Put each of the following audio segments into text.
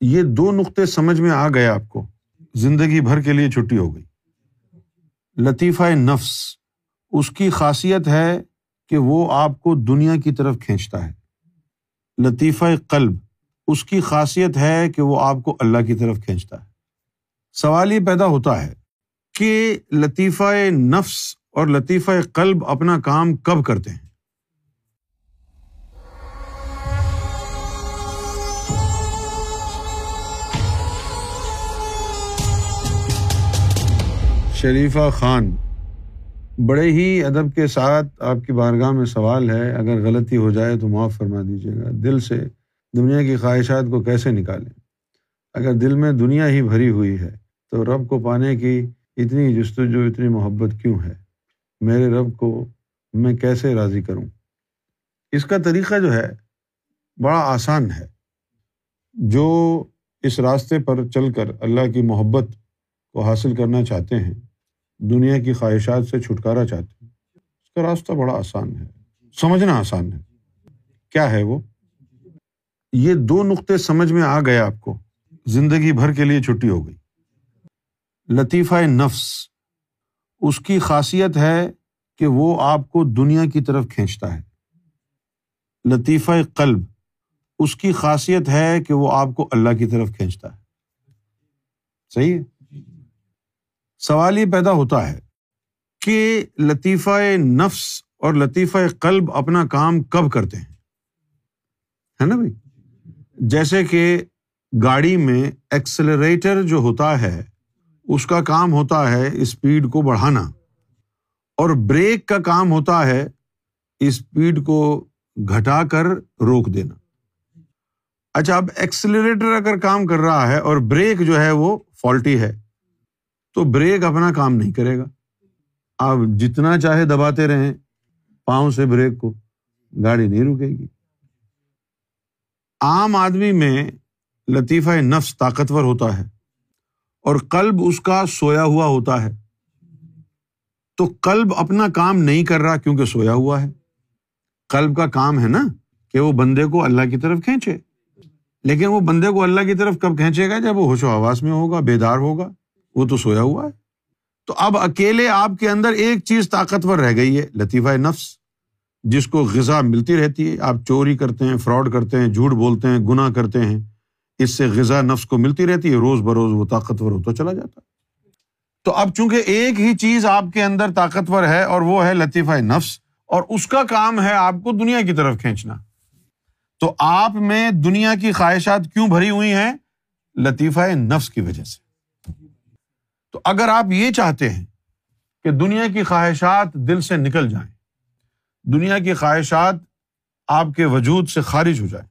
یہ دو نقطے سمجھ میں آ گئے آپ کو۔ زندگی بھر کے لیے چھٹی ہو گئی۔ لطیفہ نفس، اس کی خاصیت ہے کہ وہ آپ کو دنیا کی طرف کھینچتا ہے۔ لطیفہ قلب، اس کی خاصیت ہے کہ وہ آپ کو اللہ کی طرف کھینچتا ہے۔ سوال یہ پیدا ہوتا ہے کہ لطیفہ نفس اور لطیفہ قلب اپنا کام کب کرتے ہیں؟ شریفہ خان، بڑے ہی ادب کے ساتھ آپ کی بارگاہ میں سوال ہے، اگر غلطی ہو جائے تو معاف فرما دیجیے گا۔ دل سے دنیا کی خواہشات کو کیسے نکالیں؟ اگر دل میں دنیا ہی بھری ہوئی ہے تو رب کو پانے کی اتنی جستجو، اتنی محبت کیوں ہے؟ میرے رب کو میں کیسے راضی کروں؟ اس کا طریقہ جو ہے، بڑا آسان ہے۔ جو اس راستے پر چل کر اللہ کی محبت کو حاصل کرنا چاہتے ہیں دنیا کی خواہشات سے چھٹکارا چاہتے ہیں۔ اس کا راستہ بڑا آسان ہے۔ سمجھنا آسان ہے۔ کیا ہے وہ؟ یہ دو نقطے سمجھ میں آ گئے آپ کو۔ زندگی بھر کے لیے چھٹی ہو گئی۔ لطیفہ نفس۔ اس کی خاصیت ہے کہ وہ آپ کو دنیا کی طرف کھینچتا ہے۔ لطیفہ قلب۔ اس کی خاصیت ہے کہ وہ آپ کو اللہ کی طرف کھینچتا ہے۔ صحیح ہے؟ سوال یہ پیدا ہوتا ہے کہ لطیفہ نفس اور لطیفہ قلب اپنا کام کب کرتے ہیں؟ ہے نا بھائی؟ جیسے کہ گاڑی میں ایکسلریٹر جو ہوتا ہے، اس کا کام ہوتا ہے اسپیڈ کو بڑھانا، اور بریک کا کام ہوتا ہے اسپیڈ کو گھٹا کر روک دینا۔ اچھا اب ایکسلریٹر اگر کام کر رہا ہے اور بریک جو ہے وہ فالٹی ہے تو بریک اپنا کام نہیں کرے گا۔ آپ جتنا چاہے دباتے رہیں، پاؤں سے بریک کو گاڑی نہیں رکے گی۔ عام آدمی میں لطیفہ نفس طاقتور ہوتا ہے اور کلب اس کا سویا ہوا ہوتا ہے۔ تو کلب اپنا کام نہیں کر رہا کیونکہ سویا ہوا ہے۔ کلب کا کام ہے نا کہ وہ بندے کو اللہ کی طرف کھینچے۔ لیکن وہ بندے کو اللہ کی طرف کب کھینچے گا؟ جب وہ ہوش و آواس میں ہوگا، بیدار ہوگا۔ وہ تو سویا ہوا ہے۔ تو اب اکیلے آپ کے اندر ایک چیز طاقتور رہ گئی ہے، لطیفہ نفس، جس کو غذا ملتی رہتی ہے۔ آپ چوری کرتے ہیں، فراڈ کرتے ہیں، جھوٹ بولتے ہیں، گناہ کرتے ہیں۔ اس سے غذا نفس کو ملتی رہتی ہے، روز بروز وہ طاقتور ہوتا چلا جاتا۔ تو اب چونکہ ایک ہی چیز آپ کے اندر طاقتور ہے اور وہ ہے لطیفہ نفس، اور اس کا کام ہے آپ کو دنیا کی طرف کھینچنا۔ تو آپ میں دنیا کی خواہشات کیوں بھری ہوئی ہیں؟ لطیفہ نفس کی وجہ سے۔ تو اگر آپ یہ چاہتے ہیں کہ دنیا کی خواہشات دل سے نکل جائیں، دنیا کی خواہشات آپ کے وجود سے خارج ہو جائے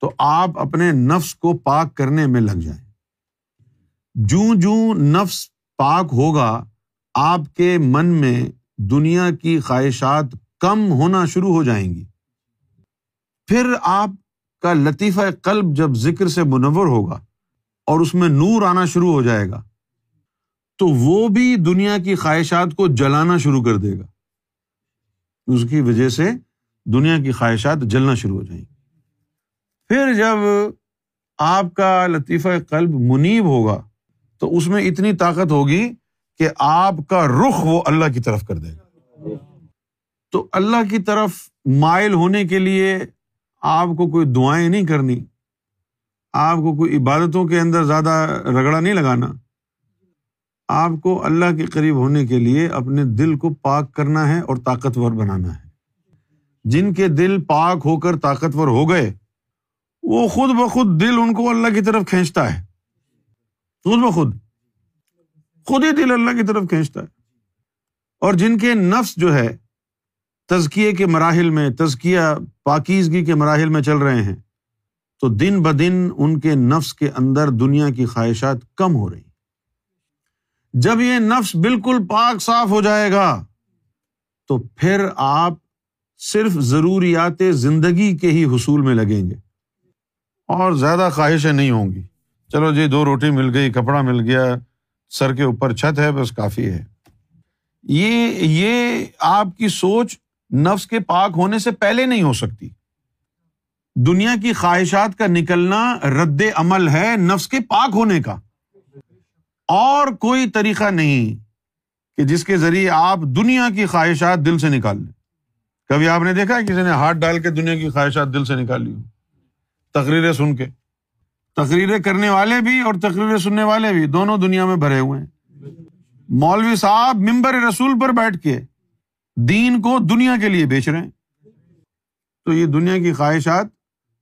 تو آپ اپنے نفس کو پاک کرنے میں لگ جائیں۔ جوں جوں نفس پاک ہوگا، آپ کے من میں دنیا کی خواہشات کم ہونا شروع ہو جائیں گی۔ پھر آپ کا لطیفہ قلب جب ذکر سے منور ہوگا اور اس میں نور آنا شروع ہو جائے گا تو وہ بھی دنیا کی خواہشات کو جلانا شروع کر دے گا۔ اس کی وجہ سے دنیا کی خواہشات جلنا شروع ہو جائیں گی۔ پھر جب آپ کا لطیفہ قلب منیب ہوگا تو اس میں اتنی طاقت ہوگی کہ آپ کا رخ وہ اللہ کی طرف کر دے گا۔ تو اللہ کی طرف مائل ہونے کے لیے آپ کو کوئی دعائیں نہیں کرنی۔ آپ کو کوئی عبادتوں کے اندر زیادہ رگڑا نہیں لگانا۔ آپ کو اللہ کے قریب ہونے کے لیے اپنے دل کو پاک کرنا ہے اور طاقتور بنانا ہے۔ جن کے دل پاک ہو کر طاقتور ہو گئے، وہ خود بخود دل ان کو اللہ کی طرف کھینچتا ہے۔ خود بخود۔ خود ہی دل اللہ کی طرف کھینچتا ہے۔ اور جن کے نفس جو ہے، تزکیے کے مراحل میں، تزکیہ پاکیزگی کے مراحل میں چل رہے ہیں، تو دن بدن ان کے نفس کے اندر دنیا کی خواہشات کم ہو رہی جب یہ نفس بالکل پاک صاف ہو جائے گا، تو پھر آپ صرف ضروریات زندگی کے ہی حصول میں لگیں گے۔ اور زیادہ خواہشیں نہیں ہوں گی۔ چلو جی دو روٹی مل گئی، کپڑا مل گیا، سر کے اوپر چھت ہے، بس کافی ہے۔ یہ یہ آپ کی سوچ نفس کے پاک ہونے سے پہلے نہیں ہو سکتی۔ دنیا کی خواہشات کا نکلنا رد عمل ہے نفس کے پاک ہونے کا۔ اور کوئی طریقہ نہیں کہ جس کے ذریعے آپ دنیا کی خواہشات دل سے نکال لیں۔ کبھی آپ نے دیکھا کسی نے ہاتھ ڈال کے دنیا کی خواہشات دل سے نکالی ہوں تقریریں سن کے۔ تقریریں کرنے والے بھی اور تقریریں سننے والے بھی دونوں دنیا میں بھرے ہوئے ہیں۔ مولوی صاحب ممبر رسول پر بیٹھ کے دین کو دنیا کے لیے بیچ رہے ہیں۔ تو یہ دنیا کی خواہشات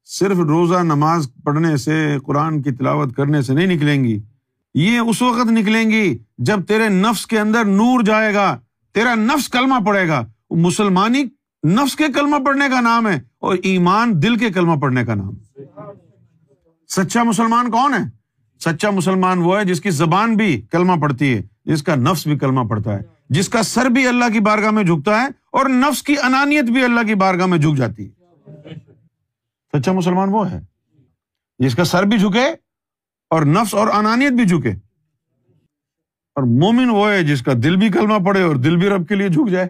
صرف روزہ نماز پڑھنے سے، قرآن کی تلاوت کرنے سے نہیں نکلیں گی۔ یہ اس وقت نکلیں گی جب تیرے نفس کے اندر نور جائے گا، تیرا نفس کلمہ پڑے گا۔ مسلمانی نفس کے کلمہ پڑھنے کا نام ہے اور ایمان دل کے کلمہ پڑھنے کا نام۔ سچا مسلمان کون ہے؟ سچا مسلمان وہ ہے جس کی زبان بھی کلمہ پڑتی ہے، جس کا نفس بھی کلمہ پڑتا ہے، جس کا سر بھی اللہ کی بارگاہ میں جھکتا ہے اور نفس کی انانیت بھی اللہ کی بارگاہ میں جھک جاتی ہے۔ سچا مسلمان وہ ہے جس کا سر بھی جھکے اور نفس اور انانیت بھی جھکے اور مومن وہ ہے جس کا دل بھی کلمہ پڑے اور دل بھی رب کے لیے جھک جائے۔